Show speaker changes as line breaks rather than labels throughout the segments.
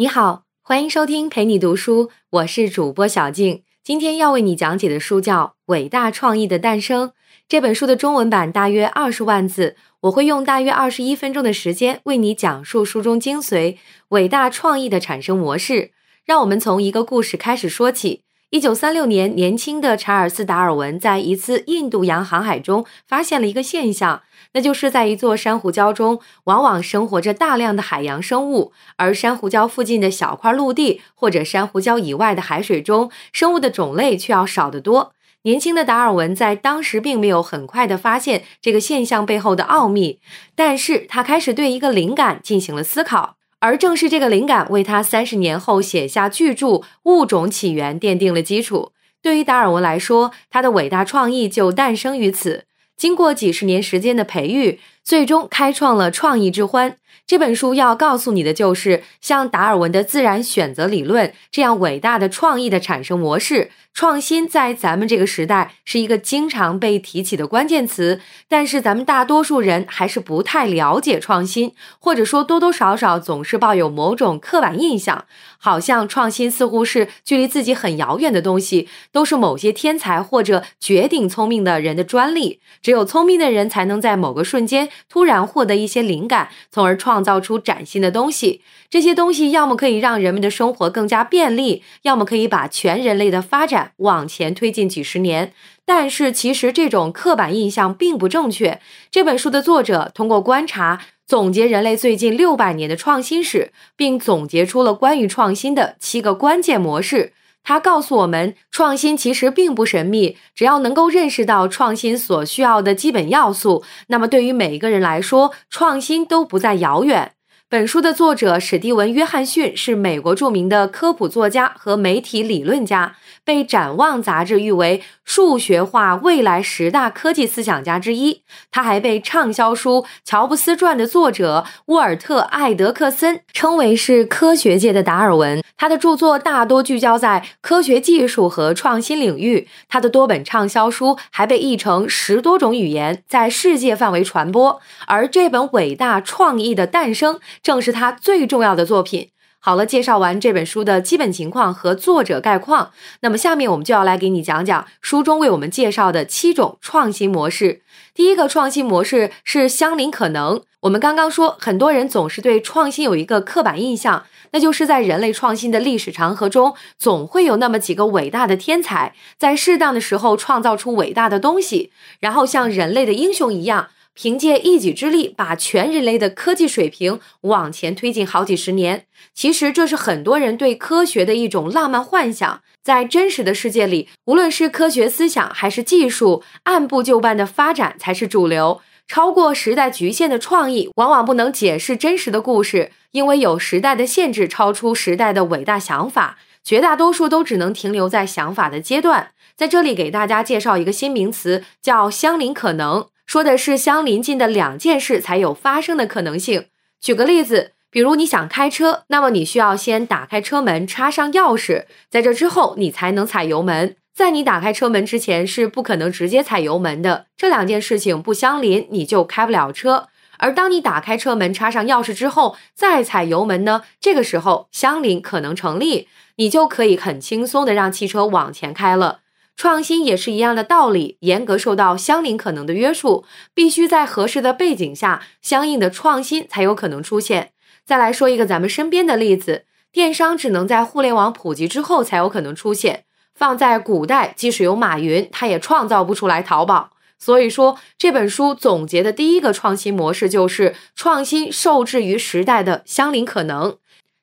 你好，欢迎收听陪你读书，我是主播小静。今天要为你讲解的书叫《伟大创意的诞生》。这本书的中文版大约二十万字，我会用大约二十一分钟的时间为你讲述书中精髓——伟大创意的产生模式。让我们从一个故事开始说起。一九三六年，年轻的查尔斯·达尔文在一次印度洋航海中发现了一个现象，那就是在一座珊瑚礁中，往往生活着大量的海洋生物，而珊瑚礁附近的小块陆地或者珊瑚礁以外的海水中，生物的种类却要少得多。年轻的达尔文在当时并没有很快的发现这个现象背后的奥秘，但是他开始对一个灵感进行了思考。而正是这个灵感，为他三十年后写下巨著《物种起源》奠定了基础。对于达尔文来说，他的伟大创意就诞生于此。经过几十年时间的培育，最终开创了创意之欢。这本书要告诉你的就是，像达尔文的自然选择理论这样伟大的创意的产生模式。创新在咱们这个时代是一个经常被提起的关键词，但是咱们大多数人还是不太了解创新，或者说多多少少总是抱有某种刻板印象，好像创新似乎是距离自己很遥远的东西，都是某些天才或者绝顶聪明的人的专利，只有聪明的人才能在某个瞬间突然获得一些灵感，从而创造出崭新的东西。这些东西要么可以让人们的生活更加便利，要么可以把全人类的发展往前推进几十年。但是，其实这种刻板印象并不正确。这本书的作者通过观察，总结人类最近六百年的创新史，并总结出了关于创新的七个关键模式。他告诉我们，创新其实并不神秘，只要能够认识到创新所需要的基本要素，那么对于每一个人来说，创新都不再遥远。本书的作者史蒂文·约翰逊是美国著名的科普作家和媒体理论家，被《展望》杂志誉为数学化未来十大科技思想家之一。他还被畅销书《乔布斯传》的作者沃尔特·艾德克森称为是科学界的达尔文。他的著作大多聚焦在科学技术和创新领域。他的多本畅销书还被译成十多种语言，在世界范围传播。而这本伟大创意的诞生，正是他最重要的作品。好了，介绍完这本书的基本情况和作者概况，那么下面我们就要来给你讲讲书中为我们介绍的七种创新模式。第一个创新模式是相邻可能。我们刚刚说，很多人总是对创新有一个刻板印象，那就是在人类创新的历史长河中，总会有那么几个伟大的天才，在适当的时候创造出伟大的东西，然后像人类的英雄一样，凭借一己之力把全人类的科技水平往前推进好几十年。其实这是很多人对科学的一种浪漫幻想，在真实的世界里，无论是科学思想还是技术，按部就班的发展才是主流。超过时代局限的创意，往往不能解释真实的故事，因为有时代的限制，超出时代的伟大想法，绝大多数都只能停留在想法的阶段。在这里给大家介绍一个新名词，叫相邻可能，说的是相邻近的两件事才有发生的可能性。举个例子，比如你想开车，那么你需要先打开车门，插上钥匙，在这之后你才能踩油门。在你打开车门之前是不可能直接踩油门的，这两件事情不相邻，你就开不了车。而当你打开车门、插上钥匙之后再踩油门呢？这个时候相邻可能成立，你就可以很轻松的让汽车往前开了。创新也是一样的道理，严格受到相邻可能的约束，必须在合适的背景下，相应的创新才有可能出现。再来说一个咱们身边的例子，电商只能在互联网普及之后才有可能出现。放在古代，即使有马云，他也创造不出来淘宝。所以说，这本书总结的第一个创新模式就是创新受制于时代的相邻可能。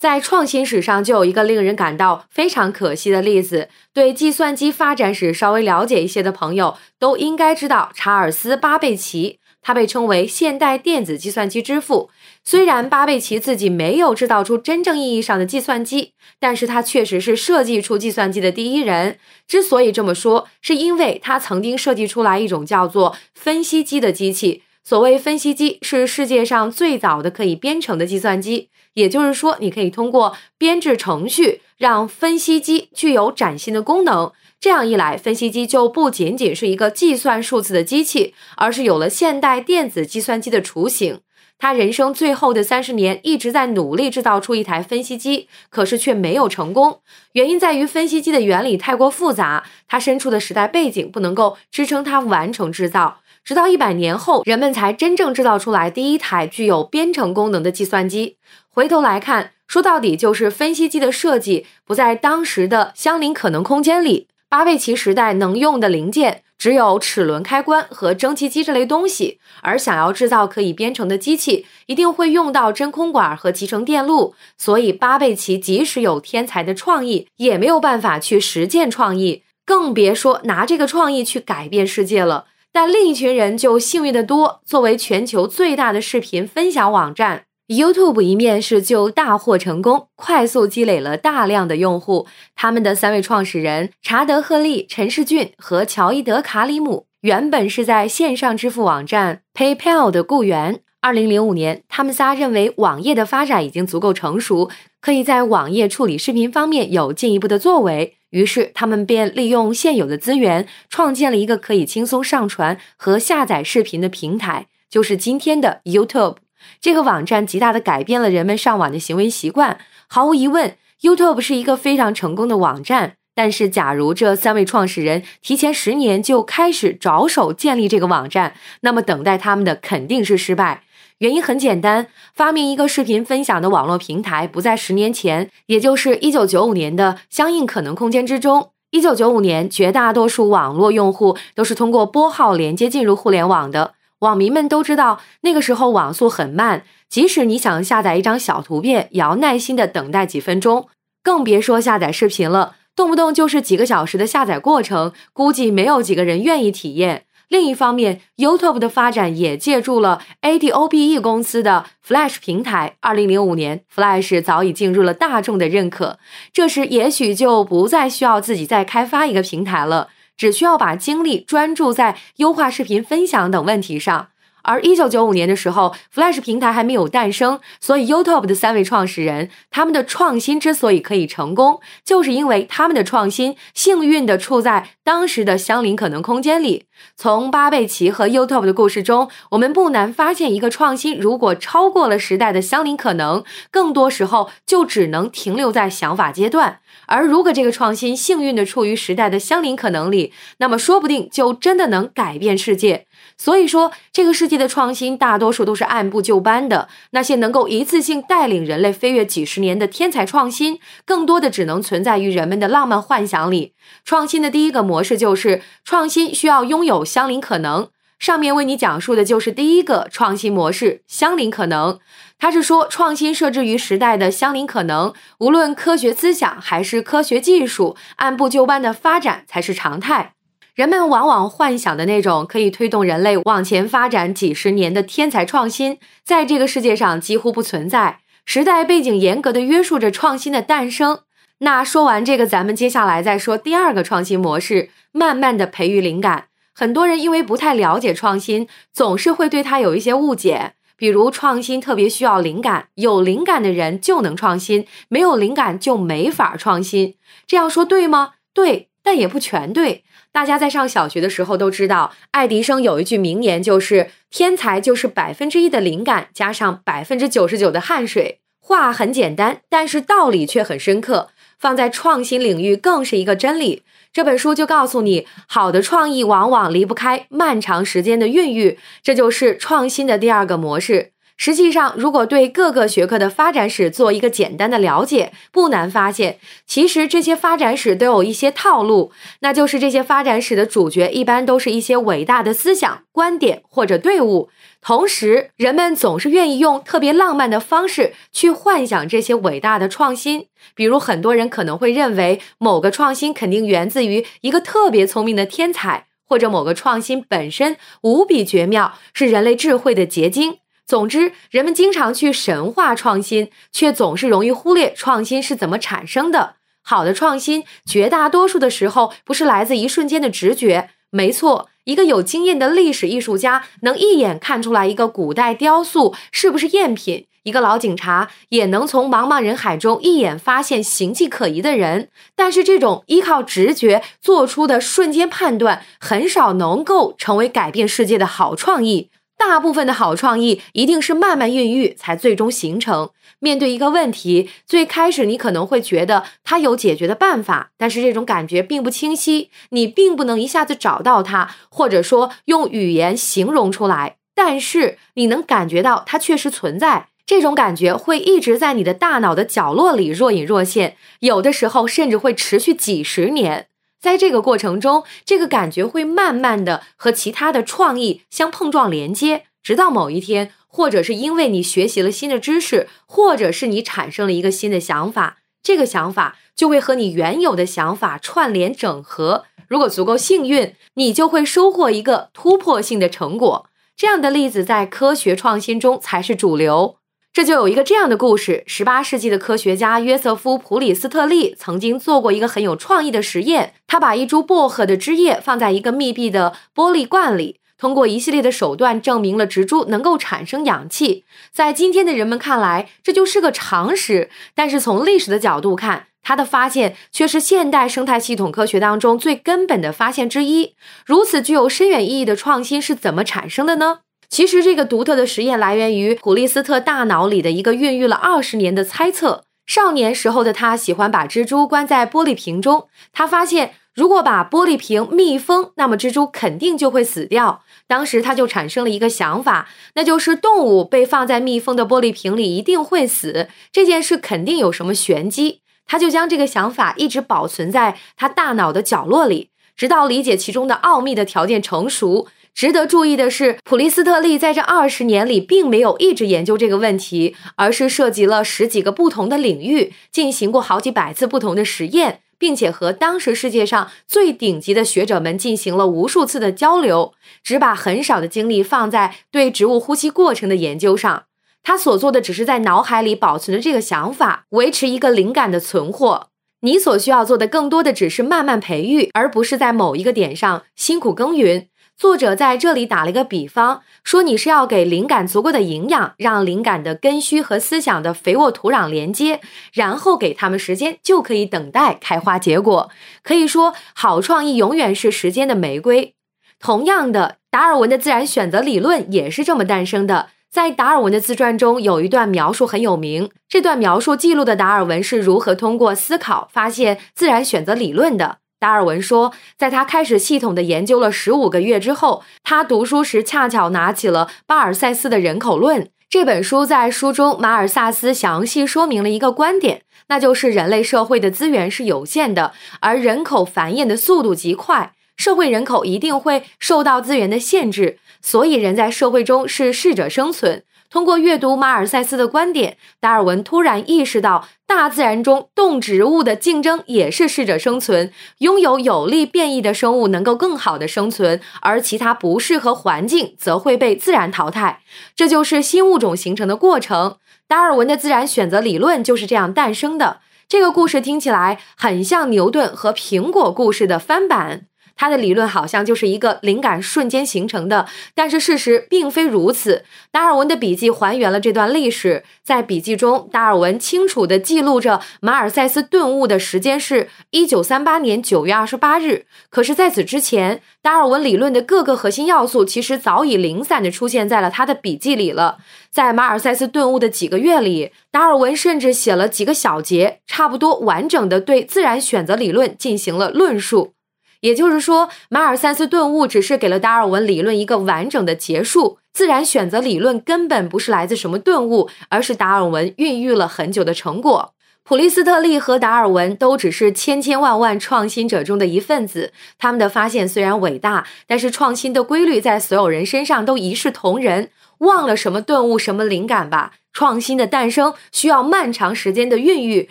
在创新史上，就有一个令人感到非常可惜的例子。对计算机发展史稍微了解一些的朋友，都应该知道查尔斯·巴贝奇。他被称为现代电子计算机之父。虽然巴贝奇自己没有制造出真正意义上的计算机，但是他确实是设计出计算机的第一人。之所以这么说，是因为他曾经设计出来一种叫做分析机的机器。所谓分析机，是世界上最早的可以编程的计算机。也就是说，你可以通过编制程序，让分析机具有崭新的功能。这样一来，分析机就不仅仅是一个计算数字的机器，而是有了现代电子计算机的雏形。他人生最后的三十年一直在努力制造出一台分析机，可是却没有成功。原因在于分析机的原理太过复杂，他身处的时代背景不能够支撑他完成制造。直到一百年后，人们才真正制造出来第一台具有编程功能的计算机。回头来看，说到底就是分析机的设计不在当时的相邻可能空间里。巴贝奇时代能用的零件只有齿轮开关和蒸汽机这类东西，而想要制造可以编程的机器，一定会用到真空管和集成电路。所以，巴贝奇即使有天才的创意，也没有办法去实践创意，更别说拿这个创意去改变世界了。但另一群人就幸运的多，作为全球最大的视频分享网站。YouTube 一面是就大获成功，快速积累了大量的用户。他们的三位创始人查德·赫利、陈世俊和乔伊德·卡里姆原本是在线上支付网站 PayPal 的雇员。二零零五年，他们仨认为网页的发展已经足够成熟，可以在网页处理视频方面有进一步的作为。于是，他们便利用现有的资源，创建了一个可以轻松上传和下载视频的平台，就是今天的 YouTube。这个网站极大的改变了人们上网的行为习惯。毫无疑问，YouTube 是一个非常成功的网站。但是，假如这三位创始人提前十年就开始着手建立这个网站，那么等待他们的肯定是失败。原因很简单，发明一个视频分享的网络平台不在十年前，也就是一九九五年的相应可能空间之中。一九九五年，绝大多数网络用户都是通过拨号连接进入互联网的。网民们都知道，那个时候网速很慢，即使你想下载一张小图片，也要耐心的等待几分钟，更别说下载视频了，动不动就是几个小时的下载过程，估计没有几个人愿意体验。另一方面，YouTube 的发展也借助了 Adobe 公司的 Flash 平台。二零零五年，Flash 早已进入了大众的认可，这时也许就不再需要自己再开发一个平台了。只需要把精力专注在优化视频分享等问题上。而一九九五年的时候，Flash 平台还没有诞生，所以 YouTube 的三位创始人，他们的创新之所以可以成功，就是因为他们的创新幸运的处在当时的相邻可能空间里。从巴贝奇和 YouTube 的故事中，我们不难发现，一个创新如果超过了时代的相邻可能，更多时候就只能停留在想法阶段；而如果这个创新幸运的处于时代的相邻可能里，那么说不定就真的能改变世界。所以说，这个世界的创新大多数都是按部就班的。那些能够一次性带领人类飞跃几十年的天才创新，更多的只能存在于人们的浪漫幻想里。创新的第一个模式就是，创新需要拥有相邻可能。上面为你讲述的就是第一个创新模式——相邻可能。它是说，创新设置于时代的相邻可能，无论科学思想还是科学技术，按部就班的发展才是常态。人们往往幻想的那种可以推动人类往前发展几十年的天才创新，在这个世界上几乎不存在。时代背景严格的约束着创新的诞生。那说完这个，咱们接下来再说第二个创新模式：慢慢的培育灵感。很多人因为不太了解创新，总是会对它有一些误解，比如创新特别需要灵感，有灵感的人就能创新，没有灵感就没法创新。这样说对吗？对，但也不全对。大家在上小学的时候都知道，爱迪生有一句名言，就是“天才就是百分之一的灵感加上百分之九十九的汗水”。话很简单，但是道理却很深刻，放在创新领域更是一个真理。这本书就告诉你，好的创意往往离不开漫长时间的孕育，这就是创新的第二个模式。实际上，如果对各个学科的发展史做一个简单的了解，不难发现，其实这些发展史都有一些套路，那就是这些发展史的主角一般都是一些伟大的思想、观点或者队伍。同时，人们总是愿意用特别浪漫的方式去幻想这些伟大的创新。比如，很多人可能会认为某个创新肯定源自于一个特别聪明的天才，或者某个创新本身无比绝妙，是人类智慧的结晶。总之，人们经常去神话创新，却总是容易忽略创新是怎么产生的。好的创新，绝大多数的时候不是来自一瞬间的直觉。没错，一个有经验的历史艺术家能一眼看出来一个古代雕塑是不是赝品，一个老警察也能从茫茫人海中一眼发现形迹可疑的人。但是，这种依靠直觉做出的瞬间判断，很少能够成为改变世界的好创意。大部分的好创意一定是慢慢孕育才最终形成。面对一个问题，最开始你可能会觉得它有解决的办法，但是这种感觉并不清晰，你并不能一下子找到它，或者说用语言形容出来。但是你能感觉到它确实存在，这种感觉会一直在你的大脑的角落里若隐若现，有的时候甚至会持续几十年。在这个过程中，这个感觉会慢慢的和其他的创意相碰撞连接，直到某一天，或者是因为你学习了新的知识，或者是你产生了一个新的想法，这个想法就会和你原有的想法串联整合。如果足够幸运，你就会收获一个突破性的成果。这样的例子在科学创新中才是主流。这就有一个这样的故事：十八世纪的科学家约瑟夫·普里斯特利曾经做过一个很有创意的实验。他把一株薄荷的枝叶放在一个密闭的玻璃罐里，通过一系列的手段证明了植株能够产生氧气。在今天的人们看来，这就是个常识，但是从历史的角度看，他的发现却是现代生态系统科学当中最根本的发现之一。如此具有深远意义的创新是怎么产生的呢？其实，这个独特的实验来源于普利斯特大脑里的一个孕育了二十年的猜测。少年时候的他喜欢把蜘蛛关在玻璃瓶中，他发现如果把玻璃瓶密封，那么蜘蛛肯定就会死掉。当时他就产生了一个想法，那就是动物被放在密封的玻璃瓶里一定会死，这件事肯定有什么玄机。他就将这个想法一直保存在他大脑的角落里，直到理解其中的奥秘的条件成熟。值得注意的是，普利斯特利在这二十年里并没有一直研究这个问题，而是涉及了十几个不同的领域，进行过好几百次不同的实验，并且和当时世界上最顶级的学者们进行了无数次的交流，只把很少的精力放在对植物呼吸过程的研究上。他所做的只是在脑海里保存着这个想法，维持一个灵感的存货。你所需要做的更多的只是慢慢培育，而不是在某一个点上辛苦耕耘。作者在这里打了一个比方，说你是要给灵感足够的营养，让灵感的根须和思想的肥沃土壤连接，然后给他们时间，就可以等待开花结果。可以说，好创意永远是时间的玫瑰。同样的，达尔文的自然选择理论也是这么诞生的。在达尔文的自传中，有一段描述很有名，这段描述记录的达尔文是如何通过思考发现自然选择理论的。达尔文说，在他开始系统的研究了十五个月之后，他读书时恰巧拿起了巴尔塞斯的《人口论》这本书。在书中，马尔萨斯详细说明了一个观点，那就是人类社会的资源是有限的，而人口繁衍的速度极快，社会人口一定会受到资源的限制，所以人在社会中是适者生存。通过阅读马尔塞斯的观点，达尔文突然意识到，大自然中动植物的竞争也是适者生存，拥有有力变异的生物能够更好的生存，而其他不适合环境则会被自然淘汰。这就是新物种形成的过程。达尔文的自然选择理论就是这样诞生的。这个故事听起来很像牛顿和苹果故事的翻版。他的理论好像就是一个灵感瞬间形成的，但是事实并非如此。达尔文的笔记还原了这段历史，在笔记中，达尔文清楚地记录着马尔塞斯顿悟的时间是一九三八年九月二十八日。可是，在此之前，达尔文理论的各个核心要素其实早已零散地出现在了他的笔记里了。在马尔塞斯顿悟的几个月里，达尔文甚至写了几个小节，差不多完整的对自然选择理论进行了论述。也就是说，马尔塞斯顿悟只是给了达尔文理论一个完整的结束。自然选择理论根本不是来自什么顿悟，而是达尔文孕育了很久的成果。普利斯特利和达尔文都只是千千万万创新者中的一份子。他们的发现虽然伟大，但是创新的规律在所有人身上都一视同仁。忘了什么顿悟，什么灵感吧。创新的诞生需要漫长时间的孕育，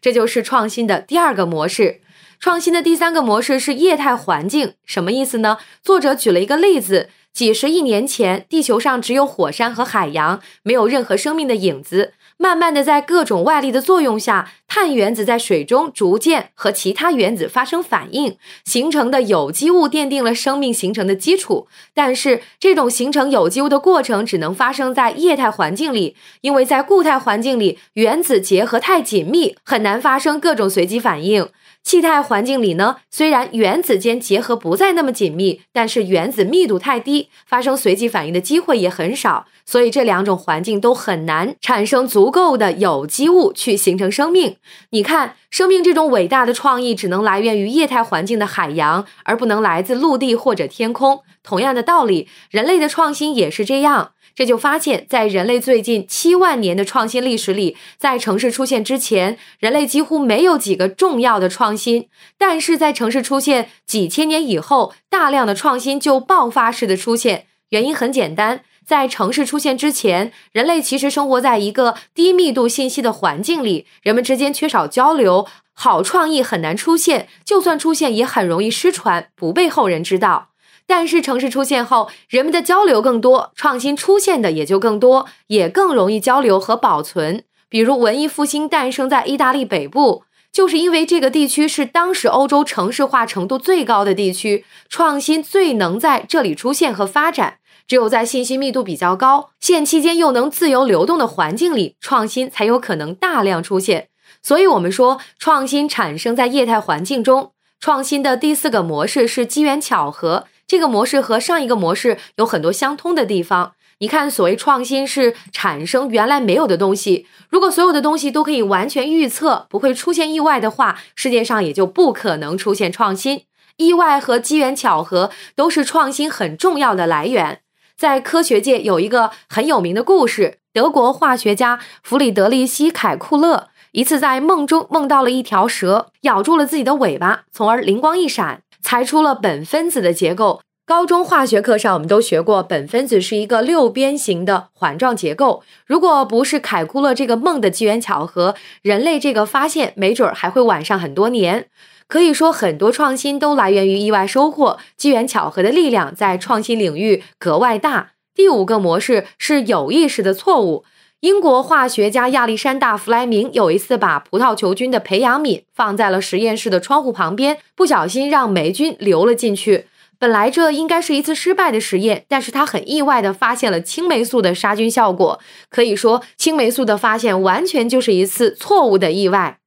这就是创新的第二个模式。创新的第三个模式是液态环境，什么意思呢？作者举了一个例子：几十亿年前，地球上只有火山和海洋，没有任何生命的影子。慢慢的，在各种外力的作用下，碳原子在水中逐渐和其他原子发生反应，形成的有机物奠定了生命形成的基础。但是，这种形成有机物的过程只能发生在液态环境里，因为在固态环境里，原子结合太紧密，很难发生各种随机反应。气态环境里呢，虽然原子间结合不再那么紧密，但是原子密度太低，发生随机反应的机会也很少，所以这两种环境都很难产生足够的有机物去形成生命。你看，生命这种伟大的创意只能来源于液态环境的海洋，而不能来自陆地或者天空。同样的道理，人类的创新也是这样。这就发现，在人类最近七万年的创新历史里，在城市出现之前，人类几乎没有几个重要的创新；但是在城市出现几千年以后，大量的创新就爆发式的出现。原因很简单，在城市出现之前，人类其实生活在一个低密度信息的环境里，人们之间缺少交流，好创意很难出现，就算出现，也很容易失传，不被后人知道。但是城市出现后，人们的交流更多，创新出现的也就更多，也更容易交流和保存。比如文艺复兴诞生在意大利北部，就是因为这个地区是当时欧洲城市化程度最高的地区，创新最能在这里出现和发展。只有在信息密度比较高、线期间又能自由流动的环境里，创新才有可能大量出现。所以，我们说创新产生在液态环境中。创新的第四个模式是机缘巧合。这个模式和上一个模式有很多相通的地方。你看，所谓创新是产生原来没有的东西。如果所有的东西都可以完全预测，不会出现意外的话，世界上也就不可能出现创新。意外和机缘巧合都是创新很重要的来源。在科学界有一个很有名的故事：德国化学家弗里德里希·凯库勒一次在梦中梦到了一条蛇咬住了自己的尾巴，从而灵光一闪。才出了苯分子的结构。高中化学课上我们都学过，苯分子是一个六边形的环状结构。如果不是凯库勒这个梦的机缘巧合，人类这个发现没准还会晚上很多年。可以说，很多创新都来源于意外收获，机缘巧合的力量在创新领域格外大。第五个模式是有意识的错误。英国化学家亚历山大·弗莱明有一次把葡萄球菌的培养皿放在了实验室的窗户旁边，不小心让霉菌流了进去。本来这应该是一次失败的实验，但是他很意外地发现了青霉素的杀菌效果。可以说，青霉素的发现完全就是一次错误的意外。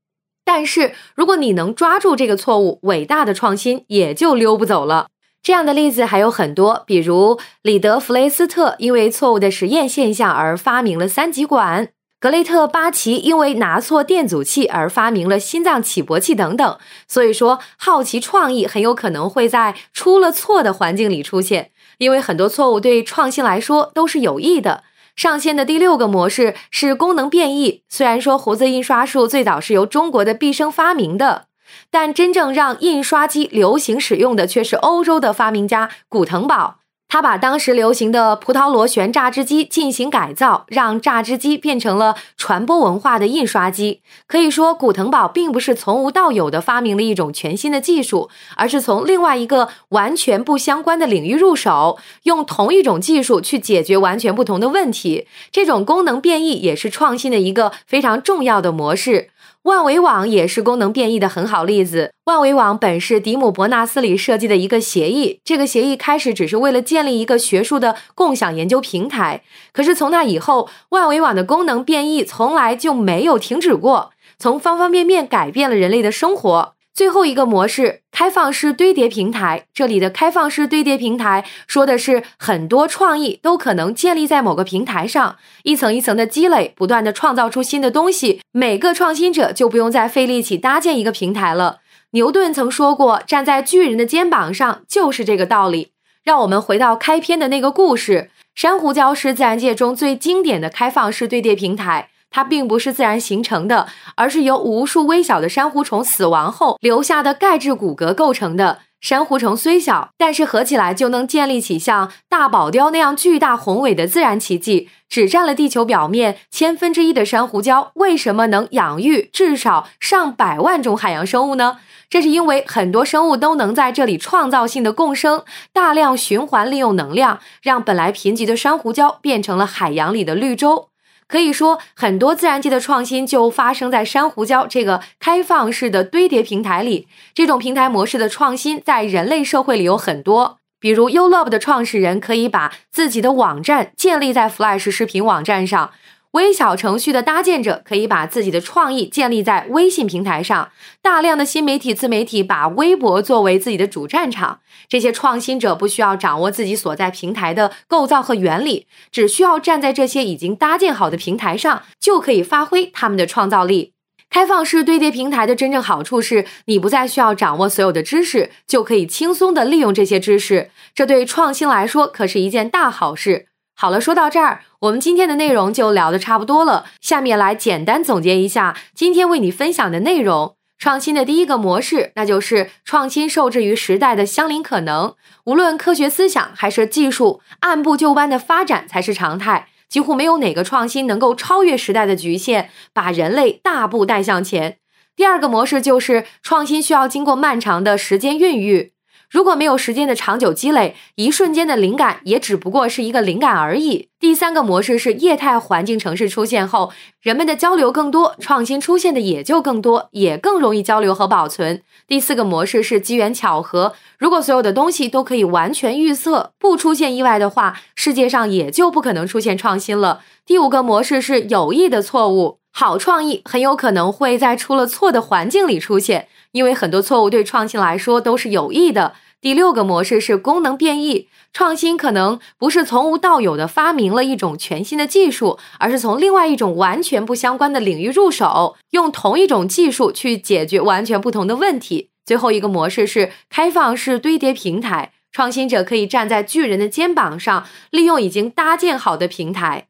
但是，如果你能抓住这个错误，伟大的创新也就溜不走了。这样的例子还有很多，比如里德弗雷斯特因为错误的实验现象而发明了三极管，格雷特巴奇因为拿错电阻器而发明了心脏起搏器等等。所以说，好奇创意很有可能会在出了错的环境里出现，因为很多错误对创新来说都是有益的。上线的第六个模式是功能变异，虽然说胡子印刷术最早是由中国的毕生发明的。但真正让印刷机流行使用的却是欧洲的发明家古腾堡。他把当时流行的葡萄螺旋榨汁机进行改造，让榨汁机变成了传播文化的印刷机。可以说，古腾堡并不是从无到有的发明了一种全新的技术，而是从另外一个完全不相关的领域入手，用同一种技术去解决完全不同的问题。这种功能变异也是创新的一个非常重要的模式。万维网也是功能变异的很好例子。万维网本是迪姆·伯纳斯里设计的一个协议，这个协议开始只是为了建立一个学术的共享研究平台。可是从那以后，万维网的功能变异从来就没有停止过，从方方面面改变了人类的生活。最后一个模式，开放式堆叠平台。这里的开放式堆叠平台，说的是很多创意都可能建立在某个平台上，一层一层的积累，不断的创造出新的东西。每个创新者就不用再费力气搭建一个平台了。牛顿曾说过：“站在巨人的肩膀上”，就是这个道理。让我们回到开篇的那个故事，珊瑚礁是自然界中最经典的开放式堆叠平台。它并不是自然形成的，而是由无数微小的珊瑚虫死亡后留下的钙质骨骼构成的。珊瑚虫虽小，但是合起来就能建立起像大宝雕那样巨大宏伟的自然奇迹。只占了地球表面千分之一的珊瑚礁，为什么能养育至少上百万种海洋生物呢？这是因为很多生物都能在这里创造性的共生，大量循环利用能量，让本来贫瘠的珊瑚礁变成了海洋里的绿洲。可以说，很多自然界的创新就发生在珊瑚礁这个开放式的堆叠平台里。这种平台模式的创新在人类社会里有很多，比如 YouLove 的创始人可以把自己的网站建立在 Flash 视频网站上。微小程序的搭建者可以把自己的创意建立在微信平台上，大量的新媒体自媒体把微博作为自己的主战场。这些创新者不需要掌握自己所在平台的构造和原理，只需要站在这些已经搭建好的平台上，就可以发挥他们的创造力。开放式堆叠平台的真正好处是，你不再需要掌握所有的知识，就可以轻松的利用这些知识。这对创新来说可是一件大好事。好了，说到这儿，我们今天的内容就聊得差不多了。下面来简单总结一下今天为你分享的内容。创新的第一个模式，那就是创新受制于时代的相邻可能。无论科学思想还是技术，按部就班的发展才是常态。几乎没有哪个创新能够超越时代的局限，把人类大步带向前。第二个模式就是创新需要经过漫长的时间孕育。如果没有时间的长久积累，一瞬间的灵感也只不过是一个灵感而已。第三个模式是业态环境城市出现后，人们的交流更多，创新出现的也就更多，也更容易交流和保存。第四个模式是机缘巧合，如果所有的东西都可以完全预测，不出现意外的话，世界上也就不可能出现创新了。第五个模式是有意的错误，好创意很有可能会在出了错的环境里出现，因为很多错误对创新来说都是有益的。第六个模式是功能变异创新，可能不是从无到有的发明了一种全新的技术，而是从另外一种完全不相关的领域入手，用同一种技术去解决完全不同的问题。最后一个模式是开放式堆叠平台，创新者可以站在巨人的肩膀上，利用已经搭建好的平台。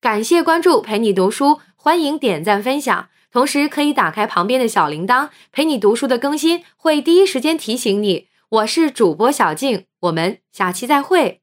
感谢关注，陪你读书，欢迎点赞分享，同时可以打开旁边的小铃铛，陪你读书的更新会第一时间提醒你。我是主播小静，我们下期再会。